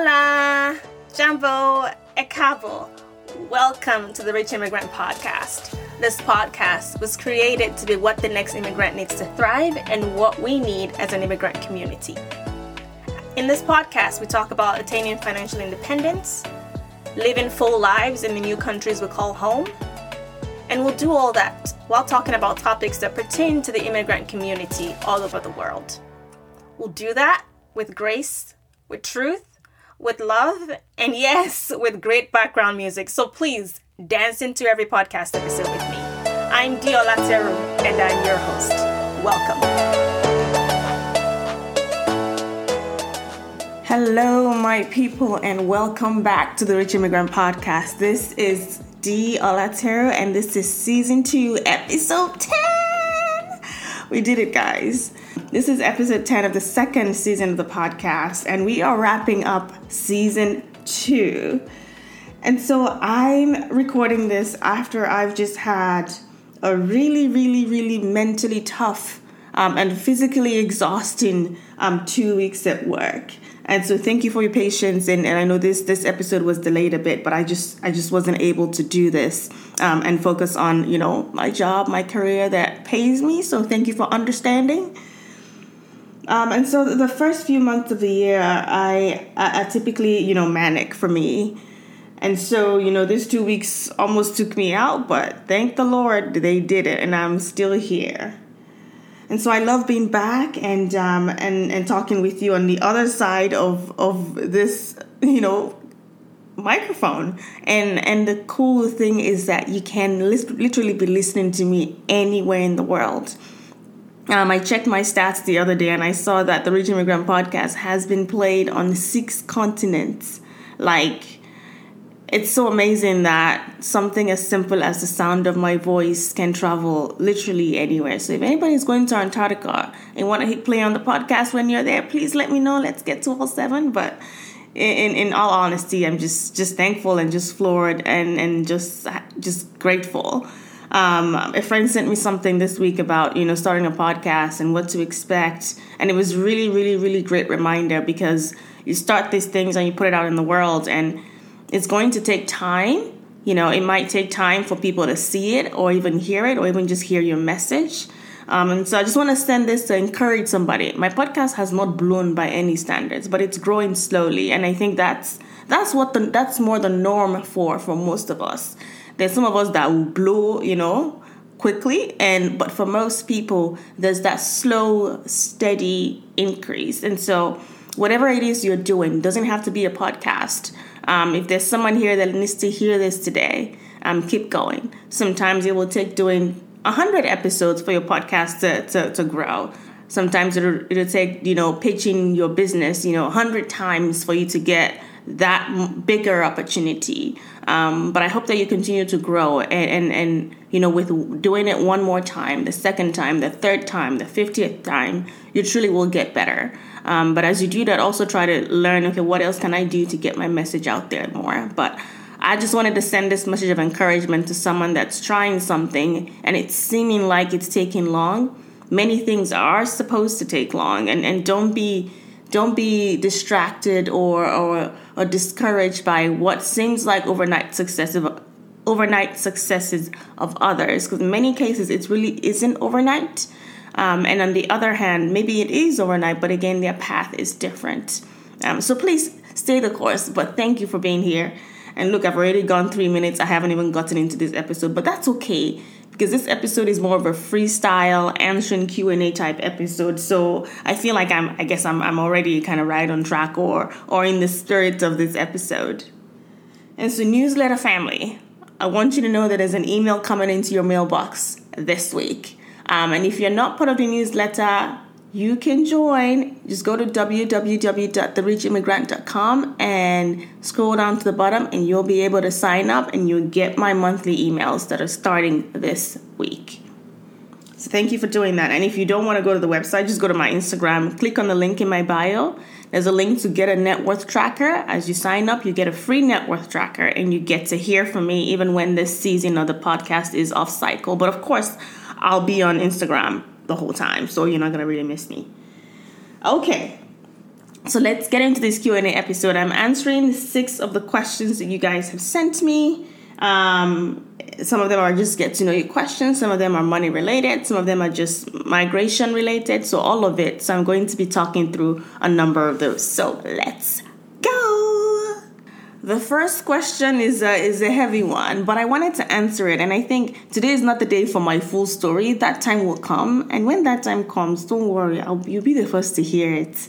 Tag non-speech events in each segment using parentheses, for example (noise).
Hola, Jambo, Ekabo. Welcome to the Rich Immigrant Podcast. This podcast was created to be what the next immigrant needs to thrive and what we need as an immigrant community. In this podcast, we talk about attaining financial independence, living full lives in the new countries we call home, and we'll do all that while talking about topics that pertain to the immigrant community all over the world. We'll do that with grace, with truth, with love, and yes, with great background music. So please dance into every podcast episode with me. I'm Dee Olateru, and I'm your host. Welcome. Hello, my people, and welcome back to the Rich Immigrant Podcast. This is Dee Olateru, and this is season two, episode 10. We did it, guys. This is episode 10 of the second season of the podcast, and we are wrapping up season two. And so I'm recording this after I've just had a really, really, really mentally tough um, and physically exhausting um, two weeks at work. And so thank you for your patience. And, and I know this this episode was delayed a bit, but I just I just wasn't able to do this um, and focus on you know my job, my career that pays me. So thank you for understanding. Um, and so the first few months of the year, I, I, I typically you know manic for me. And so, you know, this two weeks almost took me out, but thank the Lord they did it, and I'm still here. And so I love being back and um, and and talking with you on the other side of of this, you know, microphone. And and the cool thing is that you can literally be listening to me anywhere in the world. Um, I checked my stats the other day and I saw that the Rich Immigrant podcast has been played on six continents. Like it's so amazing that something as simple as the sound of my voice can travel literally anywhere. So if anybody's going to Antarctica and want to hit play on the podcast when you're there, please let me know. Let's get to all seven. But in, in all honesty, I'm just just thankful and just floored and and just just grateful. Um, a friend sent me something this week about you know starting a podcast and what to expect, and it was really really really great reminder because you start these things and you put it out in the world and it's going to take time. You know, it might take time for people to see it or even hear it or even just hear your message. Um, and so I just want to send this to encourage somebody. My podcast has not blown by any standards, but it's growing slowly, and I think that's that's what the, that's more the norm for for most of us. There's some of us that will blow, you know, quickly, and but for most people, there's that slow, steady increase. And so, whatever it is you're doing doesn't have to be a podcast. Um, if there's someone here that needs to hear this today, um, keep going. Sometimes it will take doing 100 episodes for your podcast to, to, to grow. Sometimes it'll, it'll take, you know, pitching your business, you know, 100 times for you to get that bigger opportunity. Um, but I hope that you continue to grow and, and, and, you know, with doing it one more time, the second time, the third time, the 50th time, you truly will get better. Um, but as you do that, also try to learn okay, what else can I do to get my message out there more? But I just wanted to send this message of encouragement to someone that's trying something and it's seeming like it's taking long. Many things are supposed to take long, and, and don't be don't be distracted or, or or discouraged by what seems like overnight success of overnight successes of others because in many cases it really isn't overnight um, and on the other hand, maybe it is overnight, but again, their path is different. Um, so please stay the course. But thank you for being here. And look, I've already gone three minutes. I haven't even gotten into this episode, but that's okay because this episode is more of a freestyle answering Q&A type episode. So I feel like I'm I guess I'm I'm already kind of right on track or or in the spirit of this episode. And so newsletter family, I want you to know that there's an email coming into your mailbox this week. Um, and if you're not part of the newsletter, you can join. Just go to www.therichimmigrant.com and scroll down to the bottom, and you'll be able to sign up and you'll get my monthly emails that are starting this week. So, thank you for doing that. And if you don't want to go to the website, just go to my Instagram, click on the link in my bio. There's a link to get a net worth tracker. As you sign up, you get a free net worth tracker and you get to hear from me even when this season of the podcast is off cycle. But of course, I'll be on Instagram the whole time, so you're not gonna really miss me. Okay, So let's get into this Q&A episode. I'm answering six of the questions that you guys have sent me. Um, some of them are just get to know you questions, some of them are money related, some of them are just migration related. So all of it. So I'm going to be talking through a number of those. So let's. The first question is a, is a heavy one, but I wanted to answer it, and I think today is not the day for my full story. That time will come, and when that time comes, don't worry, I'll, you'll be the first to hear it.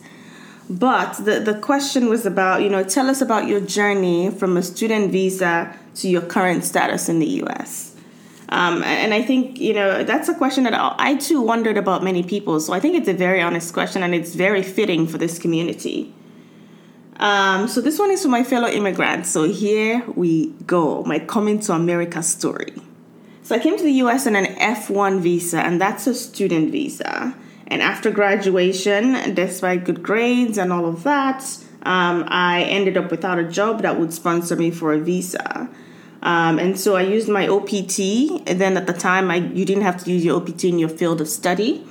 But the, the question was about, you know, tell us about your journey from a student visa to your current status in the US. Um, and I think, you know, that's a question that I too wondered about many people. So I think it's a very honest question and it's very fitting for this community. Um, so this one is for my fellow immigrants. So here we go my coming to America story. So I came to the US on an F1 visa, and that's a student visa. And after graduation, despite good grades and all of that, um, I ended up without a job that would sponsor me for a visa. Um, and so I used my OPT. And then at the time, I, you didn't have to use your OPT in your field of study.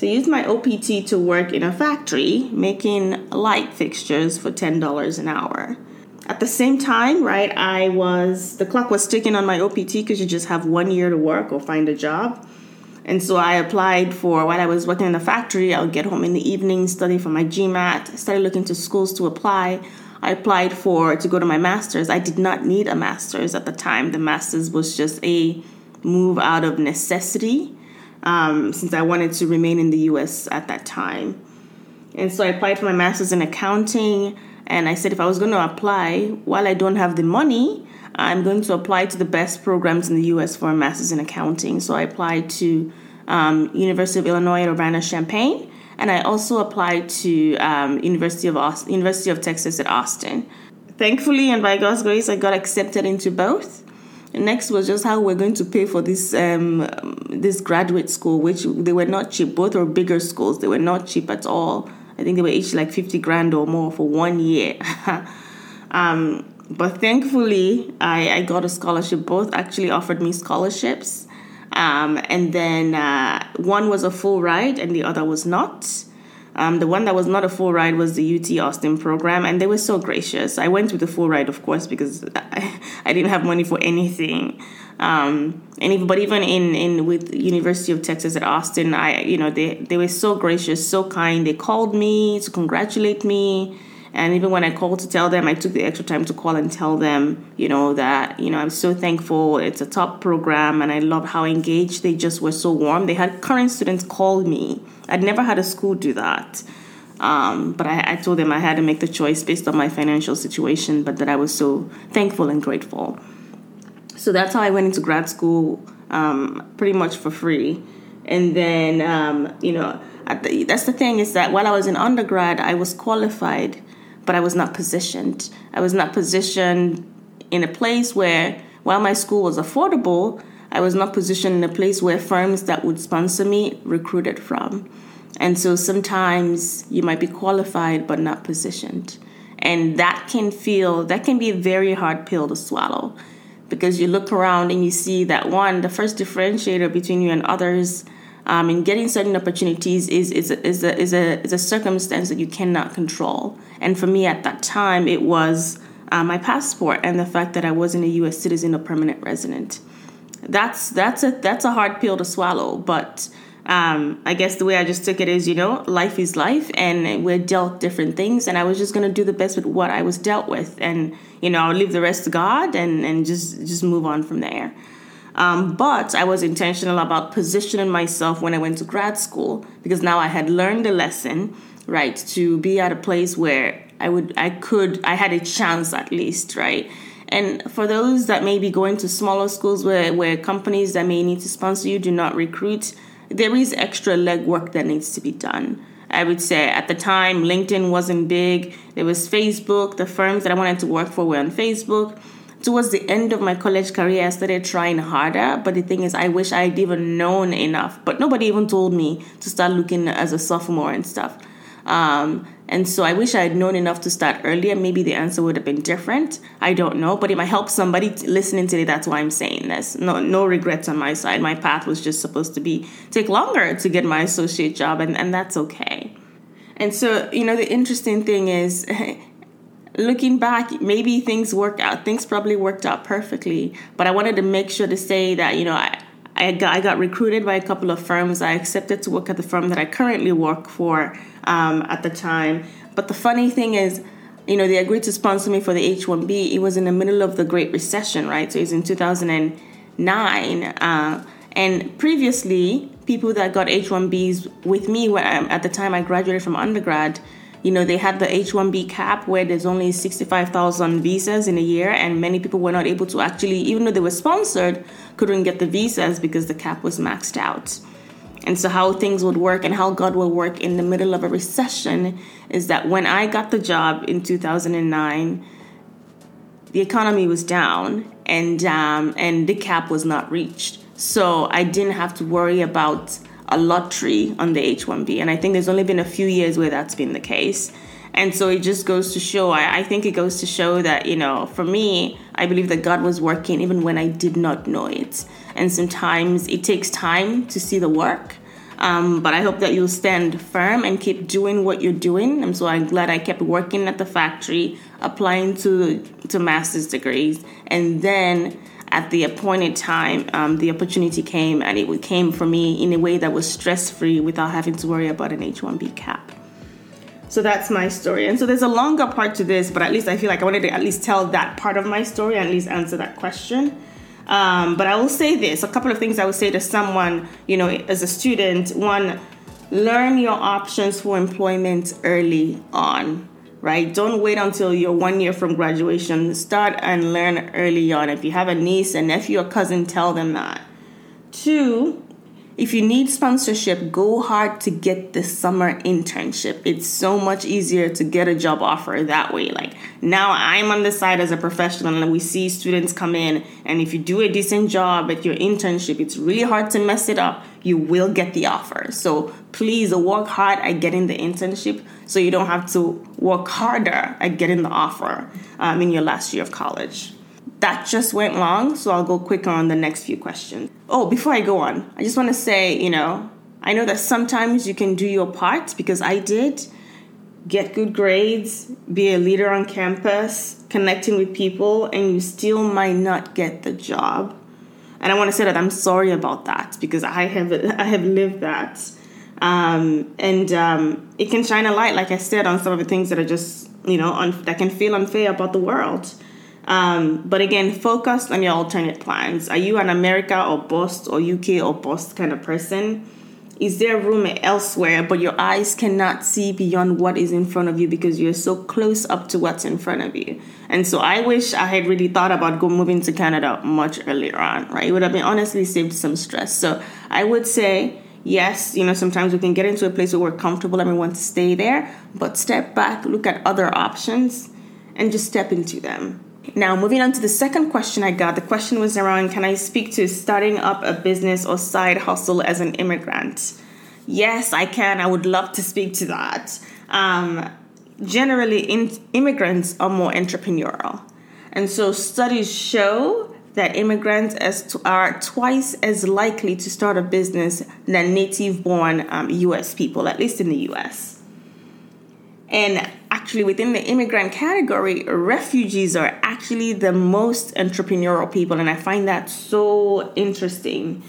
So I used my OPT to work in a factory making light fixtures for $10 an hour. At the same time, right, I was, the clock was ticking on my OPT because you just have one year to work or find a job. And so I applied for while I was working in the factory. I would get home in the evening, study for my GMAT, started looking to schools to apply. I applied for to go to my master's. I did not need a master's at the time. The master's was just a move out of necessity um, since I wanted to remain in the US at that time. And so I applied for my master's in accounting. And I said, if I was going to apply, while I don't have the money, I'm going to apply to the best programs in the U.S. for a master's in accounting. So I applied to um, University of Illinois at Urbana-Champaign, and I also applied to um, University of Austin, University of Texas at Austin. Thankfully, and by God's grace, I got accepted into both. Next was just how we're going to pay for this um, this graduate school, which they were not cheap. Both are bigger schools; they were not cheap at all. I think they were each like fifty grand or more for one year. (laughs) um, but thankfully, I, I got a scholarship. Both actually offered me scholarships. Um, and then uh, one was a full ride and the other was not. Um, the one that was not a full ride was the UT Austin program, and they were so gracious. I went with the full ride, of course, because I, (laughs) I didn't have money for anything. Um, and but even in, in with University of Texas at Austin, I you know they they were so gracious, so kind. They called me to congratulate me and even when I called to tell them, I took the extra time to call and tell them, you know, that, you know, I'm so thankful. It's a top program and I love how engaged they just were so warm. They had current students call me. I'd never had a school do that. Um, but I, I told them I had to make the choice based on my financial situation, but that I was so thankful and grateful. So that's how I went into grad school um, pretty much for free. And then, um, you know, the, that's the thing is that while I was in undergrad, I was qualified but I was not positioned. I was not positioned in a place where, while my school was affordable, I was not positioned in a place where firms that would sponsor me recruited from. And so sometimes you might be qualified but not positioned. And that can feel, that can be a very hard pill to swallow because you look around and you see that one, the first differentiator between you and others um, in getting certain opportunities is, is, is, a, is, a, is a circumstance that you cannot control. And for me at that time, it was uh, my passport and the fact that I wasn't a U.S. citizen or permanent resident. That's that's a that's a hard pill to swallow, but um, I guess the way I just took it is, you know, life is life, and we're dealt different things, and I was just gonna do the best with what I was dealt with, and you know, I'll leave the rest to God, and and just just move on from there. Um, but I was intentional about positioning myself when I went to grad school because now I had learned the lesson, right, to be at a place where I would, I could, I had a chance at least, right. And for those that may be going to smaller schools where, where companies that may need to sponsor you do not recruit, there is extra legwork that needs to be done. I would say at the time, LinkedIn wasn't big. There was Facebook. The firms that I wanted to work for were on Facebook towards the end of my college career, I started trying harder. But the thing is, I wish I'd even known enough. But nobody even told me to start looking as a sophomore and stuff. Um, and so I wish I had known enough to start earlier. Maybe the answer would have been different. I don't know, but it might help somebody listening today. That's why I'm saying this. No, no regrets on my side. My path was just supposed to be take longer to get my associate job, and, and that's okay. And so, you know, the interesting thing is (laughs) looking back, maybe things work out. Things probably worked out perfectly. But I wanted to make sure to say that, you know, I, I got, I got recruited by a couple of firms. I accepted to work at the firm that I currently work for um, at the time. But the funny thing is, you know, they agreed to sponsor me for the H 1B. It was in the middle of the Great Recession, right? So it was in 2009. Uh, and previously, people that got H 1Bs with me when, um, at the time I graduated from undergrad, you know, they had the H 1B cap where there's only 65,000 visas in a year, and many people were not able to actually, even though they were sponsored, couldn't get the visas because the cap was maxed out. And so, how things would work and how God will work in the middle of a recession is that when I got the job in 2009, the economy was down and um, and the cap was not reached. So I didn't have to worry about a lottery on the H1B. And I think there's only been a few years where that's been the case. And so it just goes to show, I, I, think it goes to show that, you know, for me, I believe that God was working even when I did not know it. And sometimes it takes time to see the work. Um, but I hope that you'll stand firm and keep doing what you're doing. And so I'm glad I kept working at the factory, applying to to master's degrees, and then at the appointed time, um, the opportunity came, and it came for me in a way that was stress free without having to worry about an H 1B cap. So that's my story. And so there's a longer part to this, but at least I feel like I wanted to at least tell that part of my story at least answer that question. Um, but I will say this a couple of things I would say to someone, you know, as a student. One, learn your options for employment early on right? Don't wait until you're one year from graduation. Start and learn early on. If you have a niece, a nephew, or cousin, tell them that. Two, if you need sponsorship, go hard to get the summer internship. It's so much easier to get a job offer that way. Like now I'm on the side as a professional and we see students come in and if you do a decent job at your internship, it's really hard to mess it up. You will get the offer. So please work hard at getting the internship so you don't have to work harder at getting the offer um, in your last year of college that just went long, so I'll go quick on the next few questions. Oh, before I go on, I just want to say, you know, I know that sometimes you can do your part because I did get good grades, be a leader on campus, connecting with people, and you still might not get the job. And I want to say that I'm sorry about that because I have (laughs) I have lived that, um, and um, it can shine a light, like I said, on some of the things that are just you know un- that can feel unfair about the world. Um, but again, focus on your alternate plans. Are you an America or bust or UK or bust kind of person? Is there room elsewhere, but your eyes cannot see beyond what is in front of you because you're so close up to what's in front of you? And so I wish I had really thought about go moving to Canada much earlier on, right? It would have been honestly saved some stress. So I would say yes, you know, sometimes we can get into a place where we're comfortable and we want to stay there, but step back, look at other options, and just step into them. Now, moving on to the second question I got, the question was around can I speak to starting up a business or side hustle as an immigrant? Yes, I can. I would love to speak to that. Um, generally, in, immigrants are more entrepreneurial. And so studies show that immigrants as are twice as likely to start a business than native born um, US people, at least in the US. And actually within the immigrant category, refugees are actually the most entrepreneurial people, and I find that so interesting.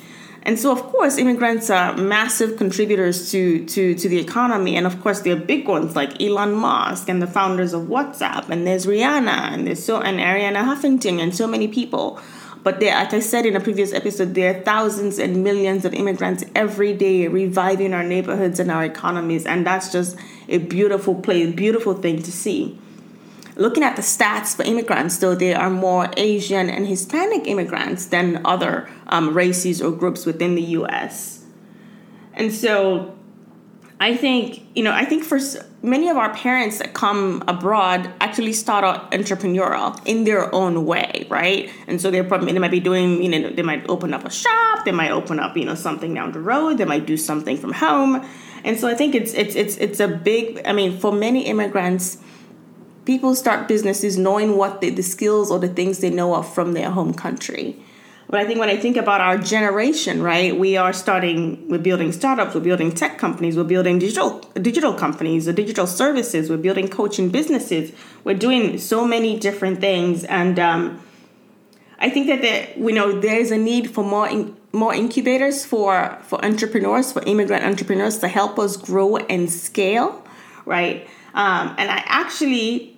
And so, of course, immigrants are massive contributors to, to, to the economy. And of course, they're big ones like Elon Musk and the founders of WhatsApp. And there's Rihanna and there's so and Arianna Huffington and so many people. But there, like I said in a previous episode, there are thousands and millions of immigrants every day reviving our neighborhoods and our economies. And that's just a beautiful place, beautiful thing to see. Looking at the stats for immigrants, though, there are more Asian and Hispanic immigrants than other um, races or groups within the US. And so I think, you know, I think for many of our parents that come abroad actually start out entrepreneurial in their own way, right? And so they're probably, they might be doing, you know, they might open up a shop, they might open up, you know, something down the road, they might do something from home. And so I think it's it's it's it's a big I mean, for many immigrants, people start businesses knowing what the, the skills or the things they know of from their home country. But I think when I think about our generation, right, we are starting, we're building startups, we're building tech companies, we're building digital digital companies, or digital services, we're building coaching businesses, we're doing so many different things, and um, I think that there, you know there is a need for more in, more incubators for for entrepreneurs, for immigrant entrepreneurs to help us grow and scale, right? Um, and I actually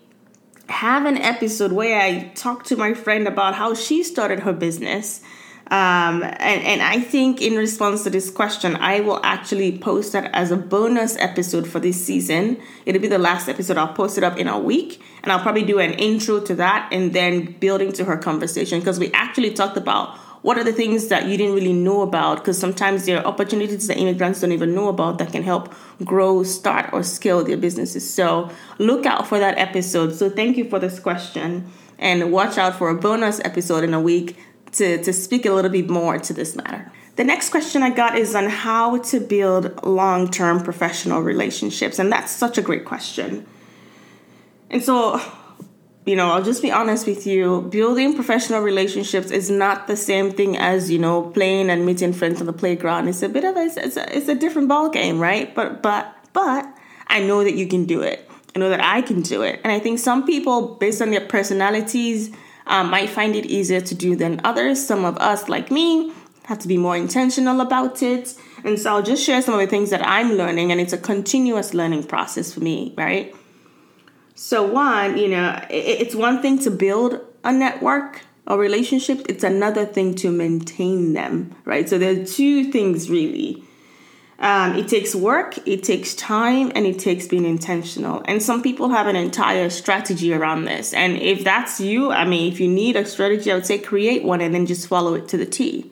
have an episode where I talk to my friend about how she started her business. Um, and, and I think in response to this question, I will actually post that as a bonus episode for this season. It'll be the last episode. I'll post it up in a week and I'll probably do an intro to that and then building to her conversation because we actually talked about what are the things that you didn't really know about? Because sometimes there are opportunities that immigrants don't even know about that can help grow, start, or scale their businesses. So look out for that episode. So thank you for this question. And watch out for a bonus episode in a week to, to speak a little bit more to this matter. The next question I got is on how to build long term professional relationships. And that's such a great question. And so you know, I'll just be honest with you. Building professional relationships is not the same thing as you know playing and meeting friends on the playground. It's a bit of a it's a, it's a different ball game, right? But but but I know that you can do it. I know that I can do it, and I think some people, based on their personalities, um, might find it easier to do than others. Some of us, like me, have to be more intentional about it. And so I'll just share some of the things that I'm learning, and it's a continuous learning process for me, right? So, one, you know, it's one thing to build a network or relationship, it's another thing to maintain them, right? So, there are two things really. Um, it takes work, it takes time, and it takes being intentional. And some people have an entire strategy around this. And if that's you, I mean, if you need a strategy, I would say create one and then just follow it to the T.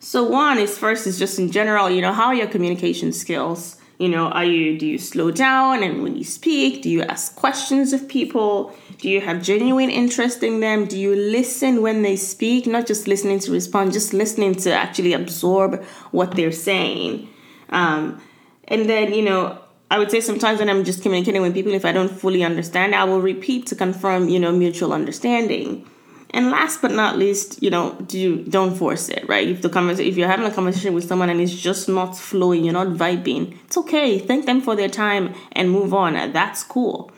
So, one is first is just in general, you know, how are your communication skills? You know, are you do you slow down and when you speak, do you ask questions of people? Do you have genuine interest in them? Do you listen when they speak, not just listening to respond, just listening to actually absorb what they're saying? Um, and then, you know, I would say sometimes when I'm just communicating with people, if I don't fully understand, I will repeat to confirm, you know, mutual understanding. And last but not least, you know, do don't force it, right? If the conversation, if you're having a conversation with someone and it's just not flowing, you're not vibing, it's okay. Thank them for their time and move on. That's cool.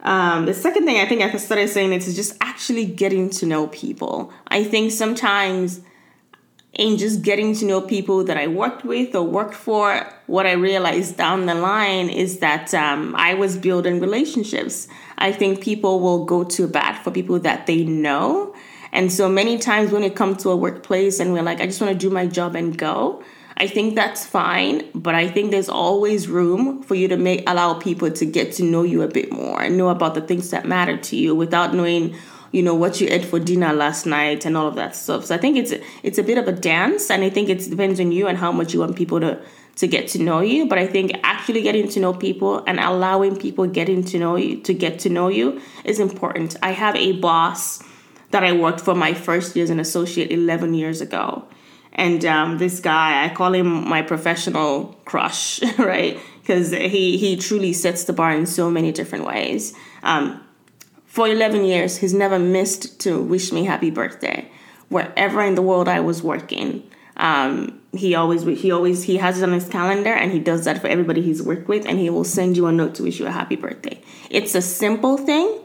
Um, the second thing I think I started saying is just actually getting to know people. I think sometimes in just getting to know people that I worked with or worked for, what I realized down the line is that um, I was building relationships. I think people will go to bat for people that they know. And so many times when it comes to a workplace and we're like, I just want to do my job and go, I think that's fine. But I think there's always room for you to make allow people to get to know you a bit more and know about the things that matter to you without knowing you know what you ate for dinner last night and all of that stuff. So I think it's it's a bit of a dance, and I think it depends on you and how much you want people to to get to know you. But I think actually getting to know people and allowing people getting to know you to get to know you is important. I have a boss that I worked for my first year as an associate 11 years ago. And um, this guy, I call him my professional crush, (laughs) right? Because he, he truly sets the bar in so many different ways. Um, for 11 years, he's never missed to wish me happy birthday. Wherever in the world I was working, um, he always he always he has it on his calendar and he does that for everybody he's worked with and he will send you a note to wish you a happy birthday. It's a simple thing,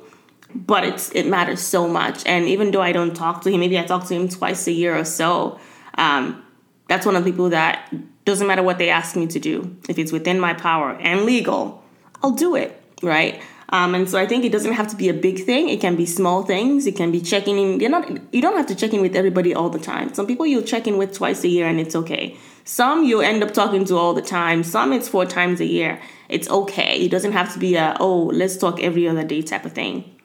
but it's it matters so much. And even though I don't talk to him, maybe I talk to him twice a year or so. Um, that's one of the people that doesn't matter what they ask me to do. If it's within my power and legal, I'll do it. Right. Um, and so I think it doesn't have to be a big thing. It can be small things. It can be checking in. You're not. You don't have to check in with everybody all the time. Some people you'll check in with twice a year and it's okay. Some you'll end up talking to all the time. Some it's four times a year. It's okay. It doesn't have to be a oh let's talk every other day type of thing.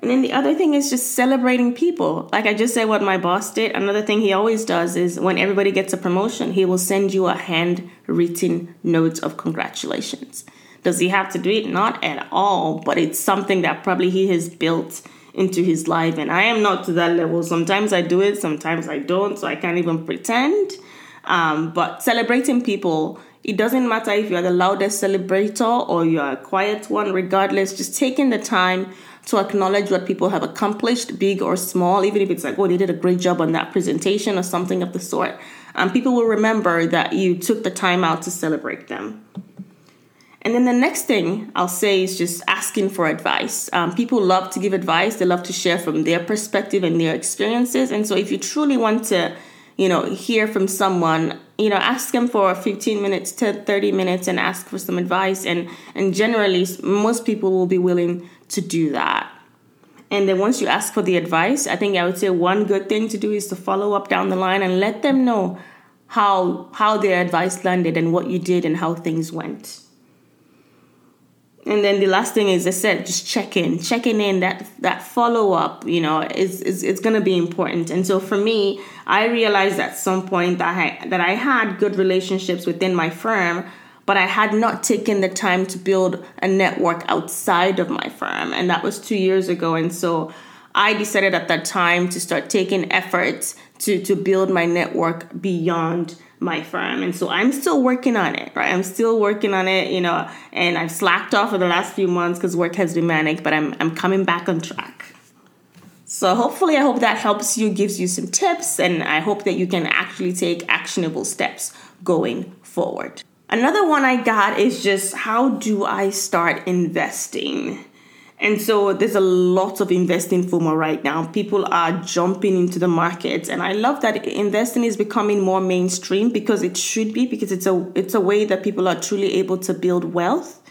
And then the other thing is just celebrating people. Like I just said, what my boss did. Another thing he always does is when everybody gets a promotion, he will send you a handwritten note of congratulations. Does he have to do it? Not at all, but it's something that probably he has built into his life. And I am not to that level. Sometimes I do it, sometimes I don't, so I can't even pretend. Um, but celebrating people, it doesn't matter if you're the loudest celebrator or you're a quiet one, regardless, just taking the time to acknowledge what people have accomplished, big or small, even if it's like, oh, they did a great job on that presentation or something of the sort. Um, people will remember that you took the time out to celebrate them. And then the next thing I'll say is just asking for advice. Um, people love to give advice, they love to share from their perspective and their experiences. And so if you truly want to, you know, hear from someone, you know, ask them for 15 minutes to 30 minutes and ask for some advice. And, and generally, most people will be willing to do that. And then once you ask for the advice, I think I would say one good thing to do is to follow up down the line and let them know how how their advice landed and what you did and how things went. And then the last thing is I said, just check in, checking in that that follow up, you know, is, is it's gonna be important. And so for me, I realized at some point that I that I had good relationships within my firm, but I had not taken the time to build a network outside of my firm. And that was two years ago. And so I decided at that time to start taking efforts to, to build my network beyond my firm. And so I'm still working on it, right? I'm still working on it, you know, and I've slacked off for the last few months because work has been manic, but I'm, I'm coming back on track. So hopefully I hope that helps you, gives you some tips, and I hope that you can actually take actionable steps going forward. Another one I got is just how do I start investing? And so there's a lot of investing FOMO right now. People are jumping into the market, and I love that investing is becoming more mainstream because it should be because it's a it's a way that people are truly able to build wealth.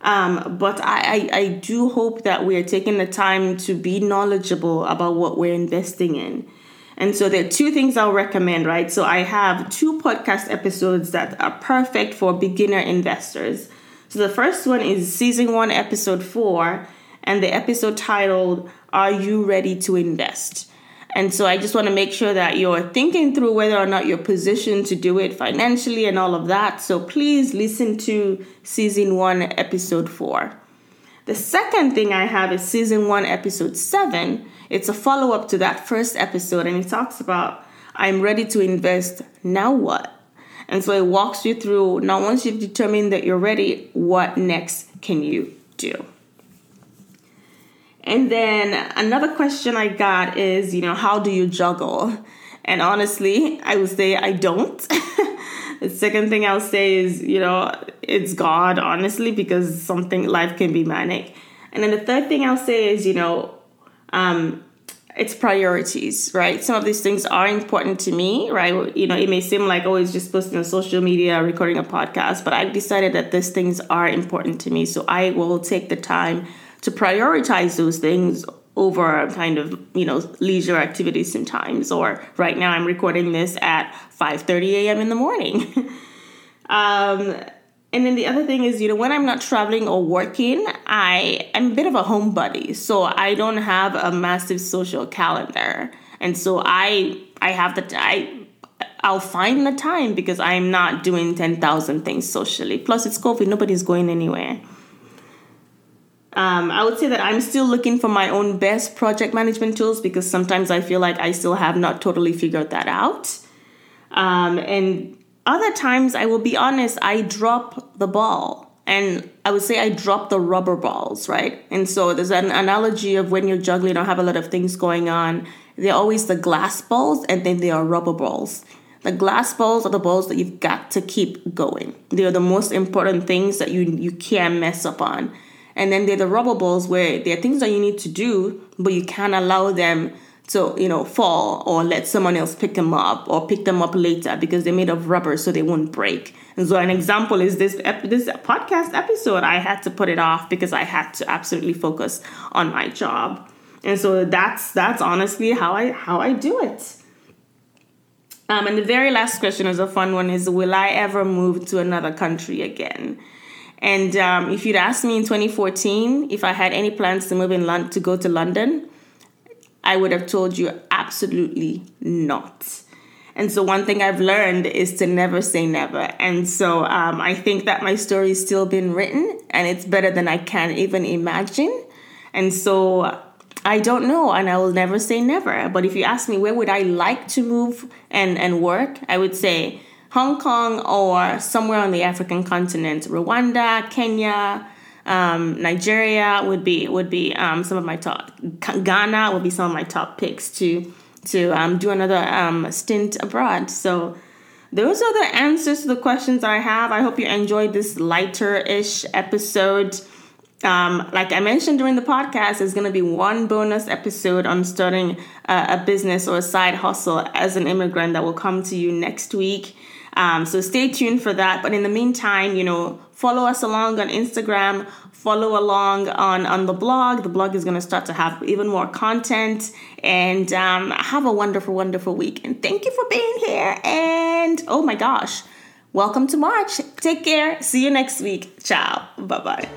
Um, but I, I, I do hope that we are taking the time to be knowledgeable about what we're investing in. And so there are two things I'll recommend, right? So I have two podcast episodes that are perfect for beginner investors. So the first one is season one, episode four and the episode titled Are You Ready to Invest? And so I just want to make sure that you're thinking through whether or not you're positioned to do it financially and all of that. So please listen to season one, episode four. The second thing I have is season one, episode seven. It's a follow up to that first episode, and it talks about I'm ready to invest. Now what? And so it walks you through now, once you've determined that you're ready, what next can you do? And then another question I got is, you know, how do you juggle? And honestly, I would say I don't. (laughs) the second thing I'll say is, you know, it's God, honestly, because something life can be manic. And then the third thing I'll say is, you know, um, it's priorities, right? Some of these things are important to me, right? You know, it may seem like always oh, just posting on social media, recording a podcast, but I've decided that these things are important to me. So I will take the time to prioritize those things over kind of you know leisure activities sometimes. Or right now i'm recording this at 5.30 a.m in the morning. (laughs) Um, and then the other thing is you know when i'm not traveling or working i am a bit of a homebody. So i don't have a massive social calendar. And so i i have the i I'll find the time because I'm not doing 10,000 things socially. Plus, it's COVID, nobody's going anywhere. Um, I would say that I'm still looking for my own best project management tools because sometimes I feel like I still have not totally figured that out. Um, and other times, I will be honest, I drop the ball. And I would say I drop the rubber balls, right? And so there's an analogy of when you're juggling or have a lot of things going on, they're always the glass balls and then they are rubber balls. The glass balls are the balls that you've got to keep going. They are the most important things that you you can't mess up on. And then there are the rubber balls where there are things that you need to do, but you can't allow them to, you know, fall or let someone else pick them up or pick them up later because they're made of rubber so they won't break. And so an example is this this podcast episode. I had to put it off because I had to absolutely focus on my job. And so that's that's honestly how I how I do it. Um, and the very last question is a fun one: is Will I ever move to another country again? And um, if you'd asked me in 2014 if I had any plans to move in to go to London, I would have told you absolutely not. And so, one thing I've learned is to never say never. And so, um, I think that my story is still been written and it's better than I can even imagine. And so, I don't know, and I will never say never. But if you ask me where would I like to move and, and work, I would say Hong Kong or somewhere on the African continent, Rwanda, Kenya, Um, Nigeria would be would be um, some of my top. Ghana would be some of my top picks to to um, do another um, stint abroad. So those are the answers to the questions I have. I hope you enjoyed this lighter ish episode. Um, like I mentioned during the podcast, there's going to be one bonus episode on starting a business or a side hustle as an immigrant that will come to you next week. Um, so stay tuned for that. But in the meantime, you know, follow us along on Instagram, follow along on, on the blog. The blog is going to start to have even more content. And um, have a wonderful, wonderful week. And thank you for being here. And oh my gosh, welcome to March. Take care. See you next week. Ciao. Bye bye.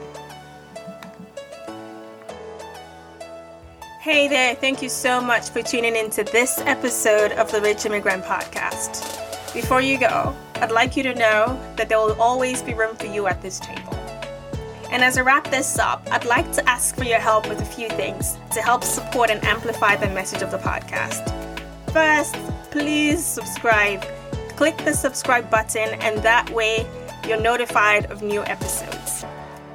Hey there, thank you so much for tuning into this episode of the Rich Immigrant Podcast. Before you go, I'd like you to know that there will always be room for you at this table. And as I wrap this up, I'd like to ask for your help with a few things to help support and amplify the message of the podcast. First, please subscribe. Click the subscribe button, and that way you're notified of new episodes.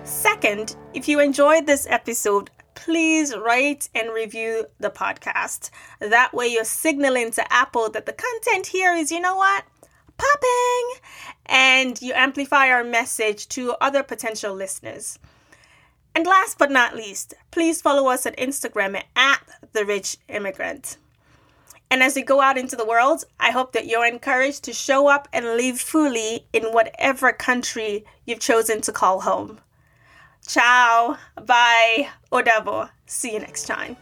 Second, if you enjoyed this episode, please rate and review the podcast. That way, you're signaling to Apple that the content here is, you know what, popping, and you amplify our message to other potential listeners. And last but not least, please follow us on Instagram at The Rich Immigrant. And as we go out into the world, I hope that you're encouraged to show up and live fully in whatever country you've chosen to call home. Ciao. Bye. Odabo. See you next time.